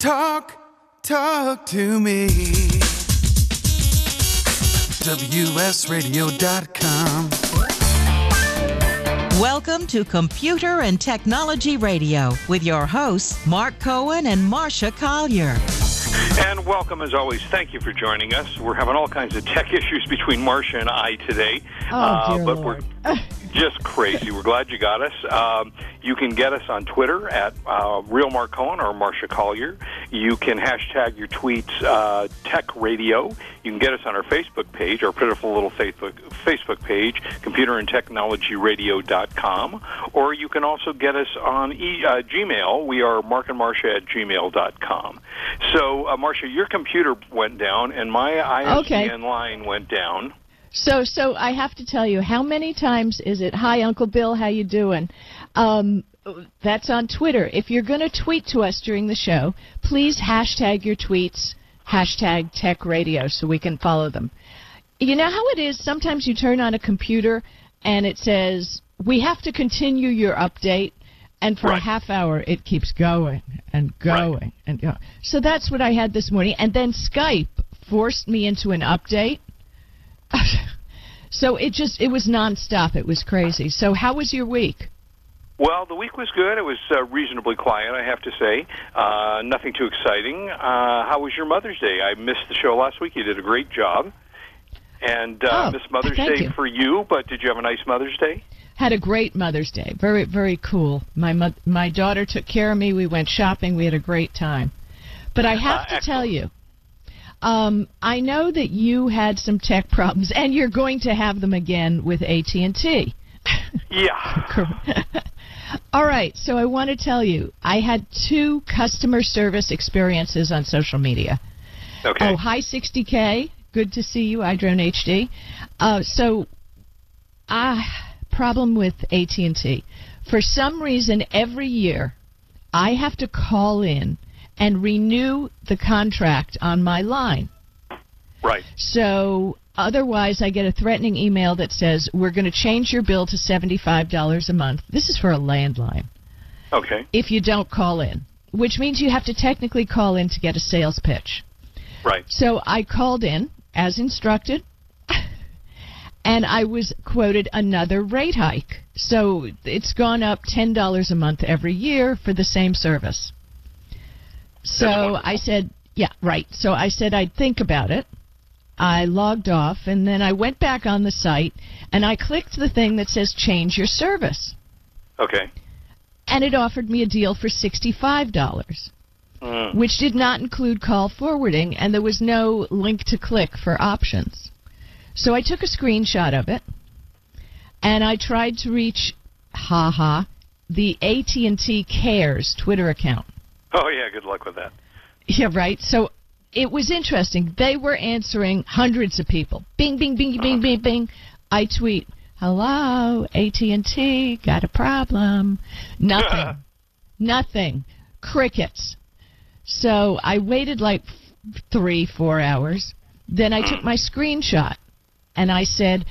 Talk, talk to me. WSRadio.com. Welcome to Computer and Technology Radio with your hosts, Mark Cohen and Marsha Collier. And welcome, as always. Thank you for joining us. We're having all kinds of tech issues between Marsha and I today. Oh, uh, dear but Lord. we're just crazy. We're glad you got us. Um, you can get us on Twitter at uh, Real Mark Cohen or Marsha Collier. You can hashtag your tweets uh, Tech Radio. You can get us on our Facebook page, our pitiful little Facebook Facebook page, Computer and Technology Radio.com, or you can also get us on e- uh, Gmail. We are Mark and Marsha at gmail.com. So, uh, Marsha, your computer went down, and my ISDN Okay. line went down. So, so I have to tell you, how many times is it? Hi, Uncle Bill, how you doing? Um, that's on Twitter. If you're going to tweet to us during the show, please hashtag your tweets hashtag Tech Radio so we can follow them. You know how it is. Sometimes you turn on a computer and it says we have to continue your update. And for a half hour, it keeps going and going and going. So that's what I had this morning. And then Skype forced me into an update. so it just it was nonstop. It was crazy. So how was your week? Well, the week was good. It was uh, reasonably quiet, I have to say. Uh, nothing too exciting. Uh, how was your Mother's Day? I missed the show last week. You did a great job. And uh, Oh, missed Mother's Day you. for you, but did you have a nice Mother's Day? Had a great Mother's Day. Very very cool. My mo- my daughter took care of me. We went shopping. We had a great time. But I have Uh, to tell you, um, I know that you had some tech problems, and you're going to have them again with AT and T. Yeah. All right, so I want to tell you, I had two customer service experiences on social media. Okay. Oh, hi 60K. Good to see you, iDrone HD. Uh, so, ah, problem with AT&T. For some reason, every year, I have to call in and renew the contract on my line. Right. So otherwise, I get a threatening email that says we're going to change your bill to $75 a month. This is for a landline. Okay. If you don't call in, which means you have to technically call in to get a sales pitch. Right. So I called in as instructed, and I was quoted another rate hike. So it's gone up $10 a month every year for the same service. So. I said, yeah, right. So I said I'd think about it. I logged off, and then I went back on the site, and I clicked the thing that says change your service. Okay. And it offered me a deal for $65 Mm. which did not include call forwarding, and there was no link to click for options. So I took a screenshot of it, and I tried to reach, haha, the AT&T Cares Twitter account. Oh, yeah, good luck with that. Yeah, right. So it was interesting. They were answering hundreds of people. Bing, bing, bing, bing, bing, bing. I tweet, "Hello, AT&T, got a problem." Nothing. Nothing. Crickets. So I waited like f- three, four hours. Then I took my screenshot and I said,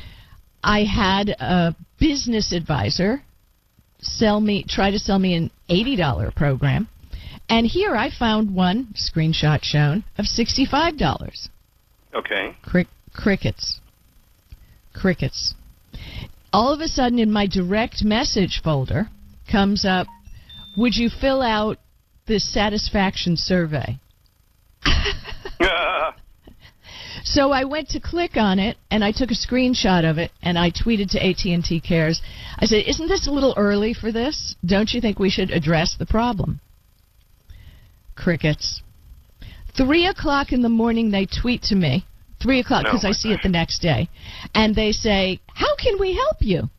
I had a business advisor sell me, try to sell me an $80 program. And here I found one screenshot shown of $65. Okay. Crick, crickets. Crickets. All of a sudden, in my direct message folder comes up Would you fill out this satisfaction survey? So I went to click on it, and I took a screenshot of it, and I tweeted to AT&T Cares. I said, "Isn't this a little early for this? Don't you think we should address the problem?" Crickets. Three o'clock in the morning, they tweet to me. Three o'clock because I see it the next day, and they say, "How can we help you?"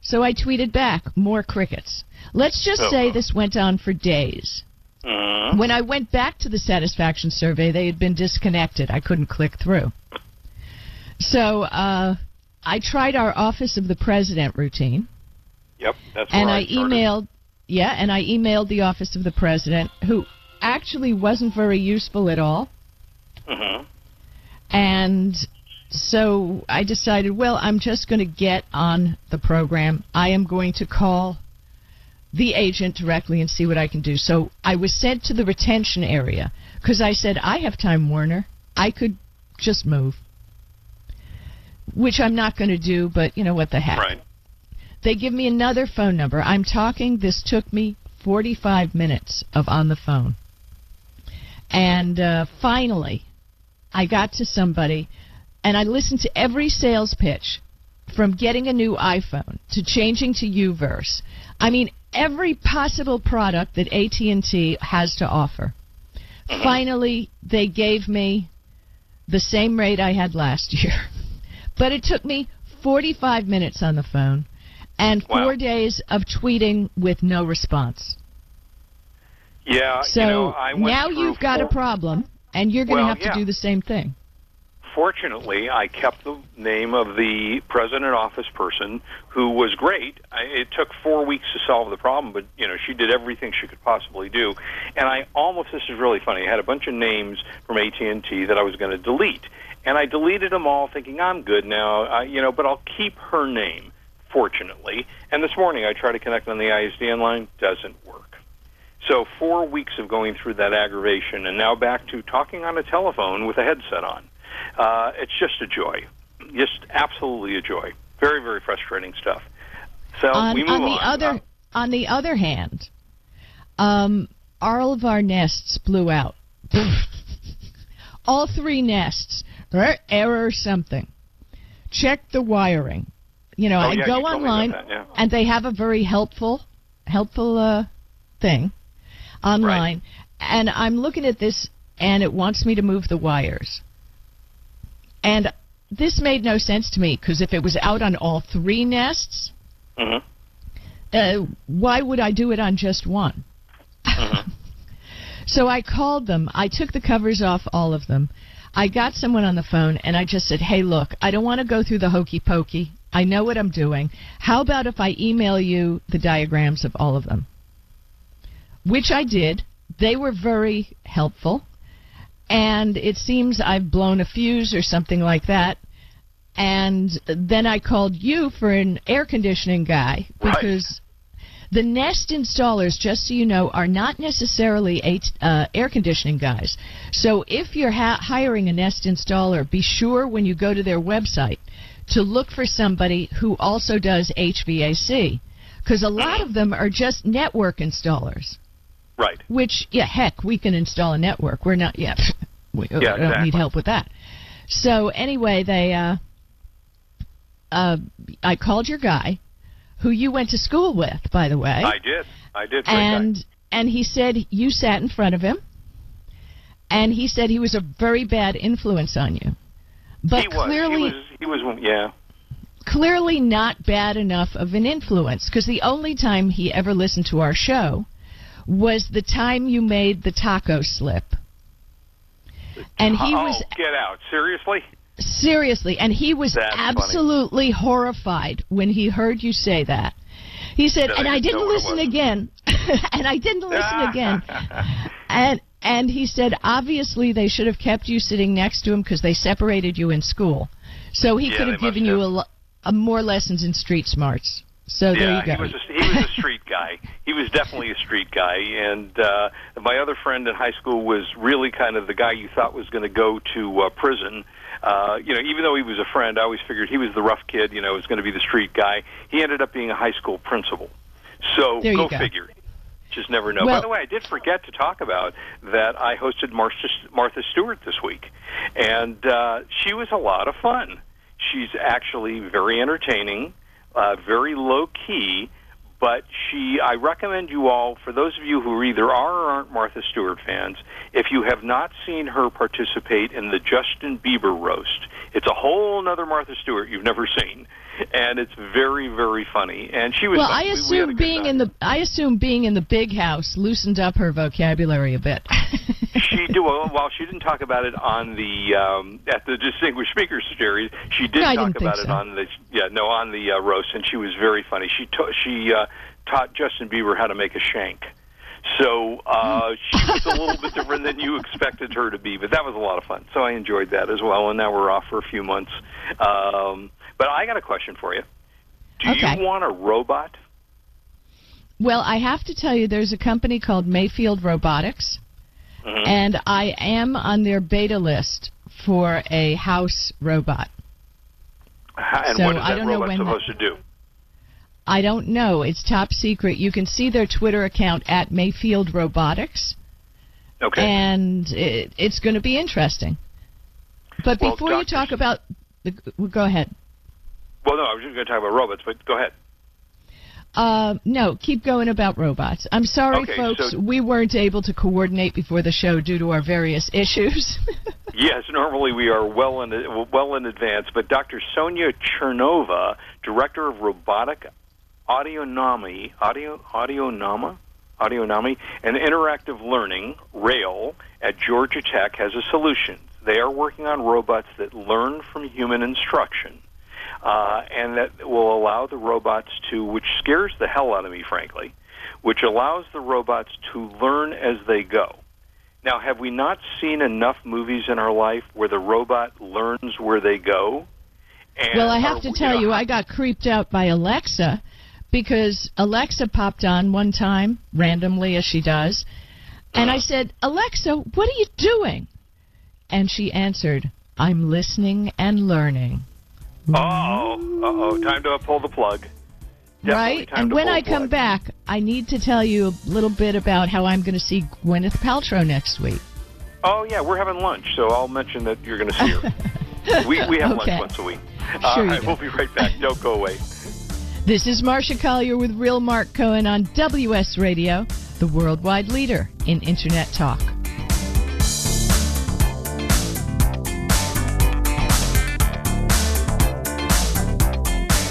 So I tweeted back, "More crickets." Let's just Oh. say this went on for days. Mm. When I went back to the satisfaction survey, they had been disconnected. I couldn't click through. So uh, I tried our Office of the President routine, Yep, that's right. and I started. emailed, yeah, and I emailed the Office of the President, who actually wasn't very useful at all. Mhm. And so I decided, well, I'm just going to get on the program. I am going to call the agent directly and see what I can do. So I was sent to the retention area because I said, I have Time Warner. I could just move. Which I'm not going to do, but you know what the heck. Right. They give me another phone number. I'm talking, this took me 45 minutes of on the phone. And uh, finally, I got to somebody, and I listened to every sales pitch from getting a new iPhone to changing to UVerse. I mean, every possible product that AT&T has to offer. Finally, they gave me the same rate I had last year. But it took me 45 minutes on the phone and Wow. four days of tweeting with no response. Yeah. So you know, I now you've got a problem, and you're going to Well, have yeah. to do the same thing. Fortunately, I kept the name of the president office person who was great. I, it took four weeks to solve the problem, but you know she did everything she could possibly do. And I almost this is really funny. I had a bunch of names from AT and T that I was going to delete, and I deleted them all, thinking I'm good now. Uh, you know, but I'll keep her name. Fortunately, and this morning I tried to connect on the ISDN line, doesn't work. So four weeks of going through that aggravation, and now back to talking on a telephone with a headset on. Uh, it's just a joy, just absolutely a joy. Very, very frustrating stuff. So on, we move on on. the other Uh, on the other hand, um, all of our nests blew out. all three nests, er- error something. Check the wiring. You know, Oh, I yeah, go you told me about online that, yeah. and they have a very helpful helpful uh, thing online, and I'm looking at this and it wants me to move the wires. And this made no sense to me because if it was out on all three nests, mhm. uh, why would I do it on just one? so I called them. I took the covers off all of them. I got someone on the phone and I just said, hey, look, I don't want to go through the hokey pokey. I know what I'm doing. How about if I email you the diagrams of all of them? Which I did. They were very helpful. And it seems I've blown a fuse or something like that. And then I called you for an air conditioning guy Right. because the Nest installers, just so you know, are not necessarily uh, air conditioning guys. So if you're ha- hiring a Nest installer, be sure when you go to their website to look for somebody who also does HVAC. Because a lot of them are just network installers. Right. Which, yeah, heck, we can install a network. We're not, yeah, we Yeah, don't need help with that. So anyway, they, uh, uh, I called your guy, who you went to school with, by the way, I did. I did. Guy. and and he said you sat in front of him, and he said he was a very bad influence on you, but he was. clearly He was. He was. Yeah. clearly not bad enough of an influence because the only time he ever listened to our show was the time you made the taco slip. And he oh, was get out! Seriously? seriously, and he was That's funny. absolutely horrified when he heard you say that. He said, That and I didn't listen again, and I didn't listen again, and and he said, obviously they should have kept you sitting next to him because they separated you in school, so he Yeah, could have given you have. a, a more lessons in street smarts. So there you go. he was a, he was a street guy. He was definitely a street guy. And uh, my other friend in high school was really kind of the guy you thought was going to go to uh, prison. Uh, you know, even though he was a friend, I always figured he was the rough kid. You know, was going to be the street guy. He ended up being a high school principal. So go, go. figure. Just never know. By the way, I did forget to talk about that. I hosted Martha, Martha Stewart this week, and uh, she was a lot of fun. She's actually very entertaining, uh, very low key, but she. I recommend you all, for those of you who either are or aren't Martha Stewart fans, if you have not seen her participate in the Justin Bieber roast, it's a whole other Martha Stewart you've never seen, and it's very, very funny. And she was. well, fun. I We- we assume being time. in the I assume being in the big house loosened up her vocabulary a bit. she do well, while she didn't talk about it on the um, at the distinguished speakers series. She did No, talk about it on the yeah no on the uh, roast, and she was very funny. She ta- she uh, taught Justin Bieber how to make a shank. So uh, she was a little bit different than you expected her to be, but that was a lot of fun. So I enjoyed that as well. And now we're off for a few months. Um, but I got a question for you. Do Okay. you want a robot? Well, I have to tell you, there's a company called Mayfield Robotics, Mm-hmm. and I am on their beta list for a house robot. And So, what is I that don't know robot when supposed to do? I don't know. It's top secret. You can see their Twitter account at Mayfield Robotics, Okay. and it, it's going to be interesting. But Well, before you talk about, the, well, go ahead. well, no, I was just going to talk about robots, but go ahead. Uh, no, keep going about robots. I'm sorry, Okay, folks, so- we weren't able to coordinate before the show due to our various issues. Yes, normally we are well in well in advance, but Dr. Sonia Chernova, director of robotic audionomy, audio audionoma, audionomy, and interactive learning (RAIL) at Georgia Tech, has a solution. They are working on robots that learn from human instruction, uh, and that will allow the robots to, which scares the hell out of me, frankly, which allows the robots to learn as they go. Now, have we not seen enough movies in our life where the robot learns where they go? And well, I have are- to tell know, you, I got creeped out by Alexa because Alexa popped on one time, randomly as she does, and I said, Alexa, what are you doing? And she answered, I'm listening and learning. Uh-oh, uh-oh, time to pull the plug. Definitely right? And when I come plug. back, I need to tell you a little bit about how I'm going to see Gwyneth Paltrow next week. Oh, yeah, we're having lunch, so I'll mention that you're going to see her. we, we have Okay. lunch once a week. Sure uh, you right, do. we'll be right back. Don't go away. This is Marsha Collier with Real Mark Cohen on WS Radio, the worldwide leader in Internet talk.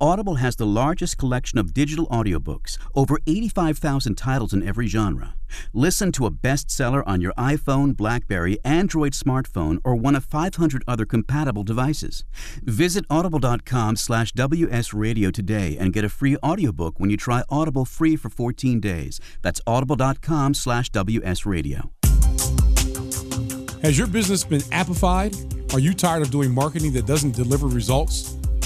Audible has the largest collection of digital audiobooks, over 85,000 titles in every genre. Listen to a bestseller on your iPhone, Blackberry, Android smartphone, or one of 500 other compatible devices. Visit audible.com slash wsradio today and get a free audiobook when you try Audible free for 14 days. That's audible.com slash wsradio. Has your business been appified? Are you tired of doing marketing that doesn't deliver results?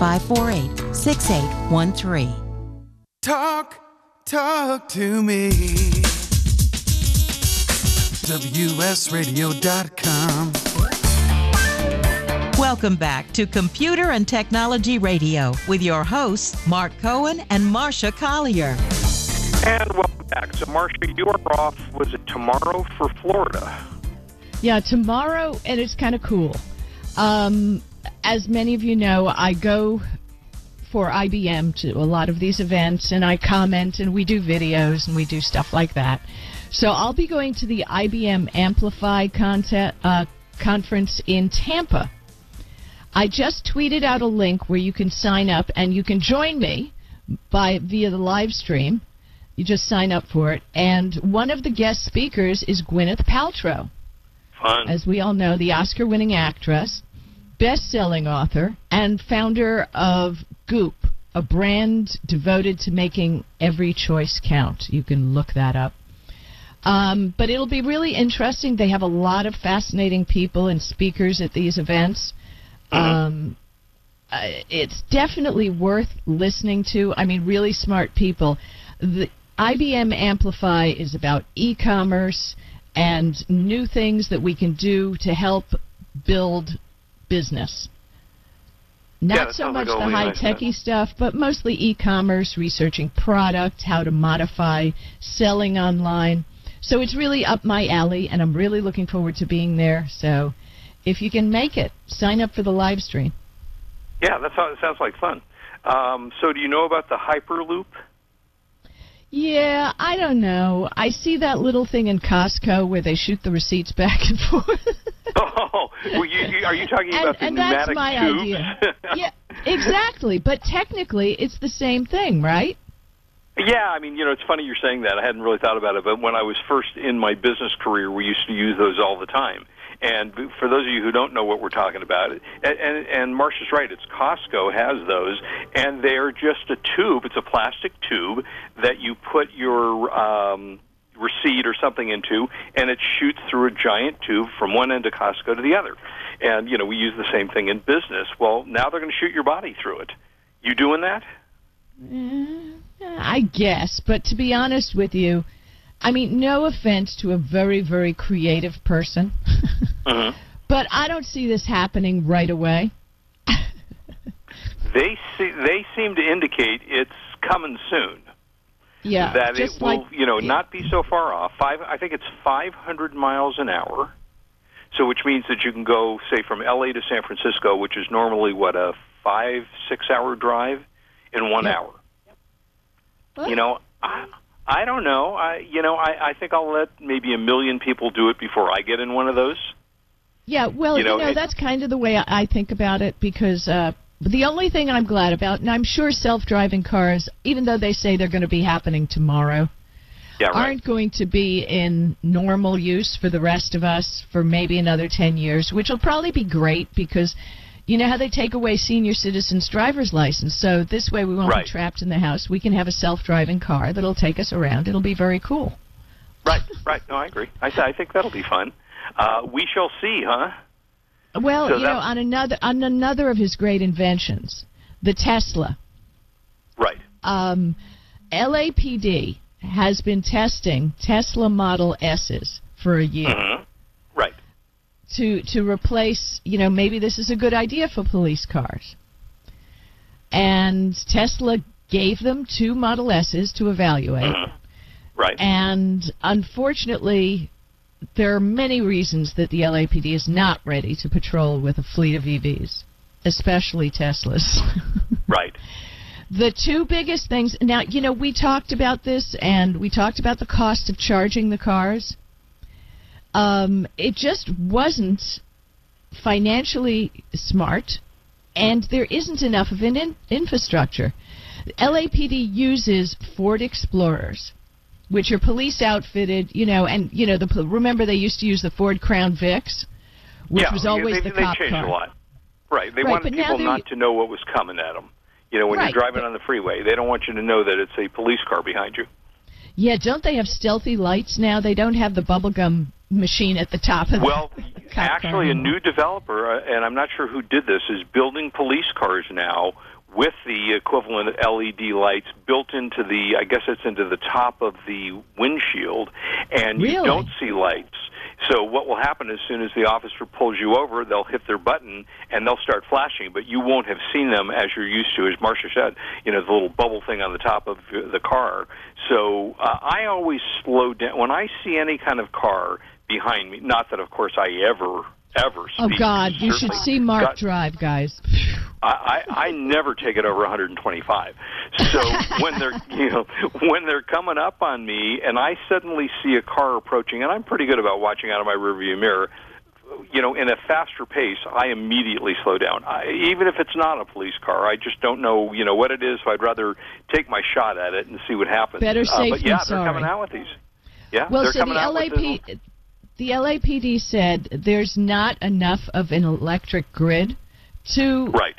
548 6813. Talk, talk to me. WSRadio.com. Welcome back to Computer and Technology Radio with your hosts, Mark Cohen and Marsha Collier. And welcome back. So, Marsha, you are off, was it tomorrow for Florida? Yeah, tomorrow, and it's kind of cool. Um, as many of you know, I go for IBM to a lot of these events, and I comment, and we do videos, and we do stuff like that. So I'll be going to the IBM Amplify content, uh, conference in Tampa. I just tweeted out a link where you can sign up, and you can join me by via the live stream. You just sign up for it, and one of the guest speakers is Gwyneth Paltrow Fun. as we all know, the Oscar winning actress, best selling author, and founder of Goop, a brand devoted to making every choice count. You can look that up. Um, but it'll be really interesting. They have a lot of fascinating people and speakers at these events. Um, uh, it's definitely worth listening to. I mean, really smart people. The IBM Amplify is about e-commerce and new things that we can do to help build business. Not that so much like the high techy stuff, but mostly e-commerce, researching product, how to modify, selling online. So it's really up my alley, and I'm really looking forward to being there. So if you can make it, sign up for the live stream. Yeah, that sounds, sounds like fun. Um, so, do you know about the Hyperloop? Yeah, I don't know. I see that little thing in Costco where they shoot the receipts back and forth. Oh, well, you, you, are you talking and, about the and that's pneumatic my tubes? idea. yeah, exactly. But technically, it's the same thing, right? Yeah, I mean, you know, it's funny you're saying that. I hadn't really thought about it, but when I was first in my business career, we used to use those all the time. And for those of you who don't know what we're talking about, and, and, and Marsha's right, it's Costco has those, and they're just a tube. It's a plastic tube that you put your um, receipt or something into, and it shoots through a giant tube from one end of Costco to the other. And you know, we use the same thing in business. Well, now they're going to shoot your body through it. You doing that? I guess. But to be honest with you, I mean, no offense to a very, very creative person, Mm-hmm. but I don't see this happening right away. They see, they seem to indicate it's coming soon. Yeah, that it will, like you know, not be so far off. Five, I think it's 500 miles an hour. So, which means that you can go, say, from L.A. to San Francisco, which is normally what a five, six-hour drive, in one Yep. hour. You know, I, I don't know. I, you know, I, I think I'll let maybe a million people do it before I get in one of those. Yeah, well, You you know, know, it- that's kind of the way I I think about it because uh, the only thing I'm glad about, and I'm sure self-driving cars, even though they say they're going to be happening tomorrow, Yeah, right. aren't going to be in normal use for the rest of us for maybe another 10 years, which will probably be great because you know how they take away senior citizens' driver's license. So this way we won't Right. be trapped in the house. We can have a self-driving car that'll take us around. It'll be very cool. Right, right. No, I agree. I, th- I think that'll be fun. Uh, we shall see, huh? Well, So you know, on another on another of his great inventions, the Tesla. Right. Um, LAPD has been testing Tesla Model S's for a year. Mhm. To to replace you know maybe this is a good idea for police cars and tesla gave them two model s's to evaluate Mhm. Right. and unfortunately there are many reasons that the lapd is not ready to patrol with a fleet of evs especially teslas right. the two biggest things now you know we talked about this and we talked about the cost of charging the cars um, it just wasn't financially smart and there isn't enough of an in- infrastructure lapd uses ford explorers which are police outfitted you know and you know the remember they used to use the ford crown vics which yeah, was always they, the they cop changed car a lot. Right. They Right, wanted people not to know what was coming at them. You know, when Right, you're driving on the freeway, they don't want you to know that it's a police car behind you. Yeah, don't they have stealthy lights now? They don't have the bubblegum machine at the top of Well, the car actually, a new developer, uh, and I'm not sure who did this, is building police cars now with the equivalent LED lights built into the, I guess it's into the top of the windshield, and you don't see lights. So what will happen as soon as the officer pulls you over, they'll hit their button and they'll start flashing, but you won't have seen them as you're used to. As Marsha said, you know, the little bubble thing on the top of the car. So uh, I always slow down when I see any kind of car behind me. Not that, of course, I ever ever Oh. God, you should see Mark drive, guys. I, I I never take it over 125. So when they're you know when they're coming up on me and I suddenly see a car approaching, and I'm pretty good about watching out of my rearview mirror. You know, in a faster pace, I immediately slow down. I, even if it's not a police car, I just don't know, you know, what it is. So I'd rather take my shot at it and see what happens. Better uh, safe but than yeah, they're sorry. coming out with these. Yeah, Well, they're so the coming out with LAP, the LAPD said there's not enough of an electric grid to right.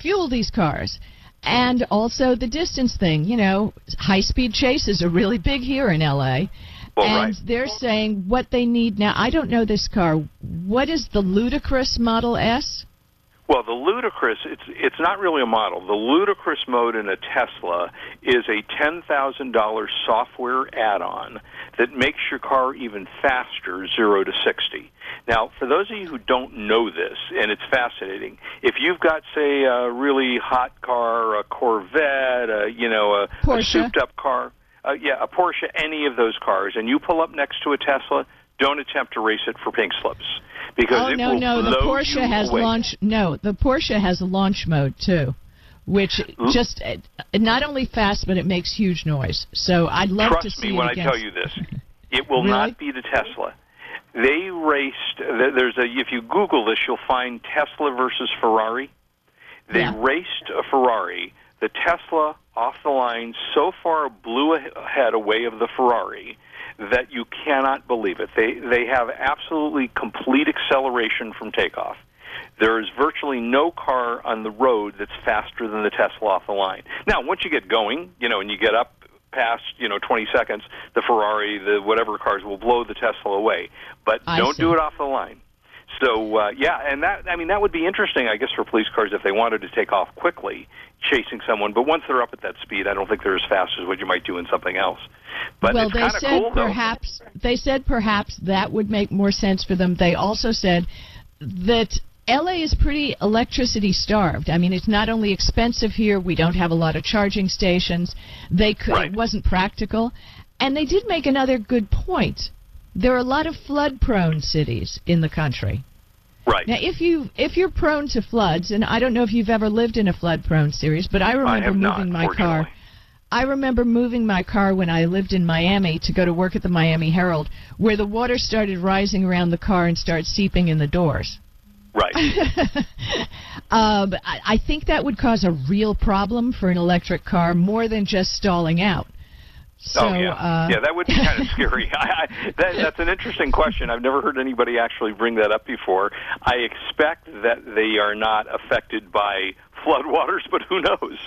fuel these cars. And also the distance thing, you know, high speed chases are really big here in LA. Well, and right. they're saying what they need now. I don't know this car. What is the ludicrous Model S? Well, the ludicrous it's it's not really a model. The ludicrous mode in a Tesla is a ten thousand dollar software add-on that makes your car even faster, zero to sixty. Now, for those of you who don't know this, and it's fascinating, if you've got, say, a really hot car, a Corvette, a, you know, a, a souped-up car, uh, yeah, a Porsche, any of those cars, and you pull up next to a Tesla, don't attempt to race it for pink slips because oh it no, will no, the Porsche has away. launch. No, the Porsche has a launch mode too, which Hmm? just uh, not only fast but it makes huge noise. So I'd love to Trust see me it when I against. tell you this. It will Really? not be the Tesla. They raced. There's a. If you Google this, you'll find Tesla versus Ferrari. They Yeah. raced a Ferrari. The Tesla off the line so far blew ahead away of the Ferrari that you cannot believe it. They they have absolutely complete acceleration from takeoff. There is virtually no car on the road that's faster than the Tesla off the line. Now, once you get going, you know, and you get up past, you know, 20 seconds, the Ferrari, the whatever cars will blow the Tesla away. But I don't see. do it off the line. So uh, yeah, and that I mean that would be interesting, I guess, for police cars if they wanted to take off quickly, chasing someone. But once they're up at that speed, I don't think they're as fast as what you might do in something else. But well, it's they said cool, though. perhaps they said perhaps that would make more sense for them. They also said that LA is pretty electricity starved. I mean, it's not only expensive here; we don't have a lot of charging stations. They could, Right. it wasn't practical, and they did make another good point. There are a lot of flood-prone cities in the country. Right. Now, if you if you're prone to floods, and I don't know if you've ever lived in a flood-prone series, but I remember I have not, moving my car. I remember moving my car when I lived in Miami to go to work at the Miami Herald, where the water started rising around the car and started seeping in the doors. Right. Um, I think that would cause a real problem for an electric car more than just stalling out. So, oh yeah, uh, yeah, that would be kind of scary. I, I, that, that's an interesting question. I've never heard anybody actually bring that up before. I expect that they are not affected by floodwaters, but who knows?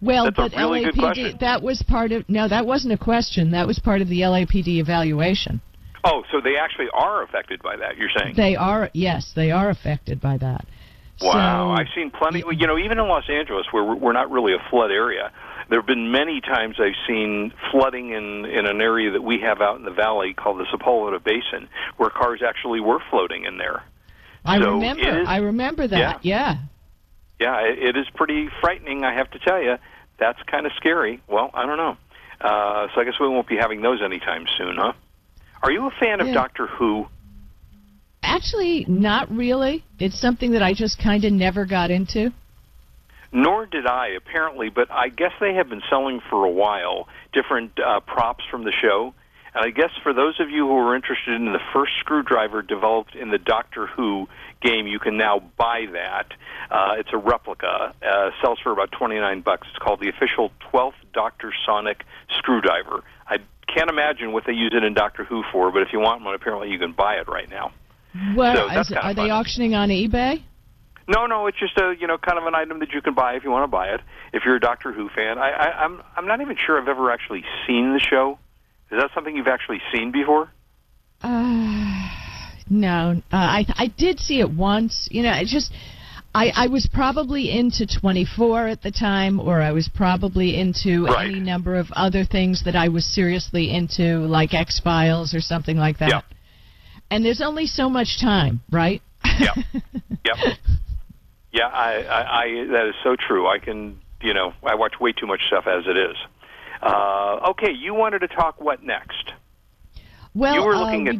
well, that's a but really good LAPD question. that was part of no, that wasn't a question. That was part of the LAPD evaluation. Oh, so they actually are affected by that? You're saying? They are yes, they are affected by that. Wow, So- I've seen plenty. You know, even in Los Angeles, where we're not really a flood area, there have been many times I've seen flooding in in an area that we have out in the valley called the Sepulveda Basin, where cars actually were floating in there. I So remember. is- I remember that. Yeah. Yeah, it, it is pretty frightening. I have to tell you, that's kind of scary. Well, I don't know. Uh, so I guess we won't be having those anytime soon, huh? Are you a fan of Doctor Who? Actually, not really. It's something that I just kind of never got into. Nor did I, apparently, but I guess they have been selling for a while different uh, props from the show. And I guess for those of you who are interested in the first screwdriver developed in the Doctor Who game, you can now buy that. Uh, it's a replica. Uh, sells for about twenty nine bucks. It's called the official twelfth Doctor Sonic screwdriver. I can't imagine what they use it in Doctor Who for, but if you want one, apparently you can buy it right now. Well, So is- are they auctioning on eBay? No, no, it's just a you know kind of an item that you can buy if you want to buy it. If you're a Doctor Who fan, I, I, I'm I'm not even sure I've ever actually seen the show. Is that something you've actually seen before? Uh, no. Uh, I I did see it once. You know, it just I, I was probably into 24 at the time, or I was probably into Right. any number of other things that I was seriously into, like X Files or something like that. Yep. And there's only so much time, right? Yep. Yep. Yeah, I, I, I that is so true. I can, you know, I watch way too much stuff as it is. Uh, okay, you wanted to talk what next? Well, you were uh, looking at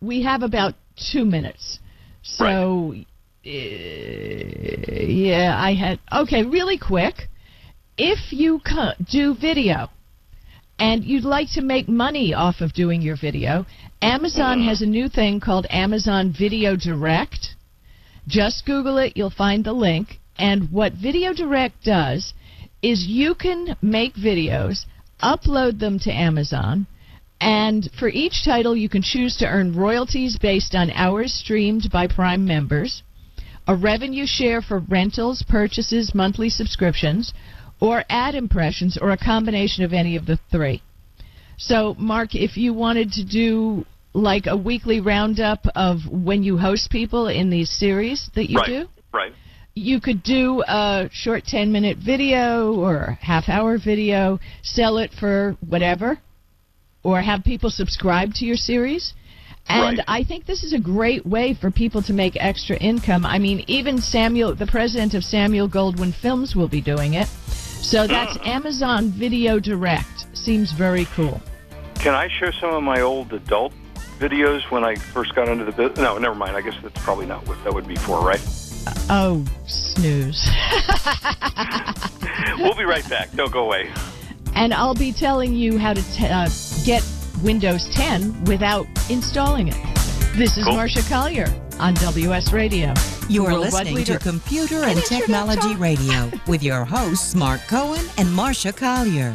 we, we have about two minutes. So, uh, yeah, I had. Okay, really quick. If you co- do video and you'd like to make money off of doing your video, Amazon has a new thing called Amazon Video Direct. Just Google it, you'll find the link. And what Video Direct does is you can make videos, upload them to Amazon, and for each title, you can choose to earn royalties based on hours streamed by Prime members, a revenue share for rentals, purchases, monthly subscriptions, or ad impressions, or a combination of any of the three. So, Mark, if you wanted to do like a weekly roundup of when you host people in these series that you right, do, right. you could do a short 10 minute video or half hour video, sell it for whatever, or have people subscribe to your series. And Right. I think this is a great way for people to make extra income. I mean, even Samuel, the president of Samuel Goldwyn Films, will be doing it. So that's Amazon Video Direct. Seems very cool. Can I share some of my old adult videos when I first got into the business? No, never mind. I guess that's probably not what that would be for, right? Oh, snooze. we'll be right back. Don't go away. and I'll be telling you how to t- uh, get Windows 10 without installing it. This is Cool. Marsha Collier on WS Radio. You're Worldwide listening leader. to Computer and you Technology off? Radio with your hosts, Mark Cohen and Marsha Collier.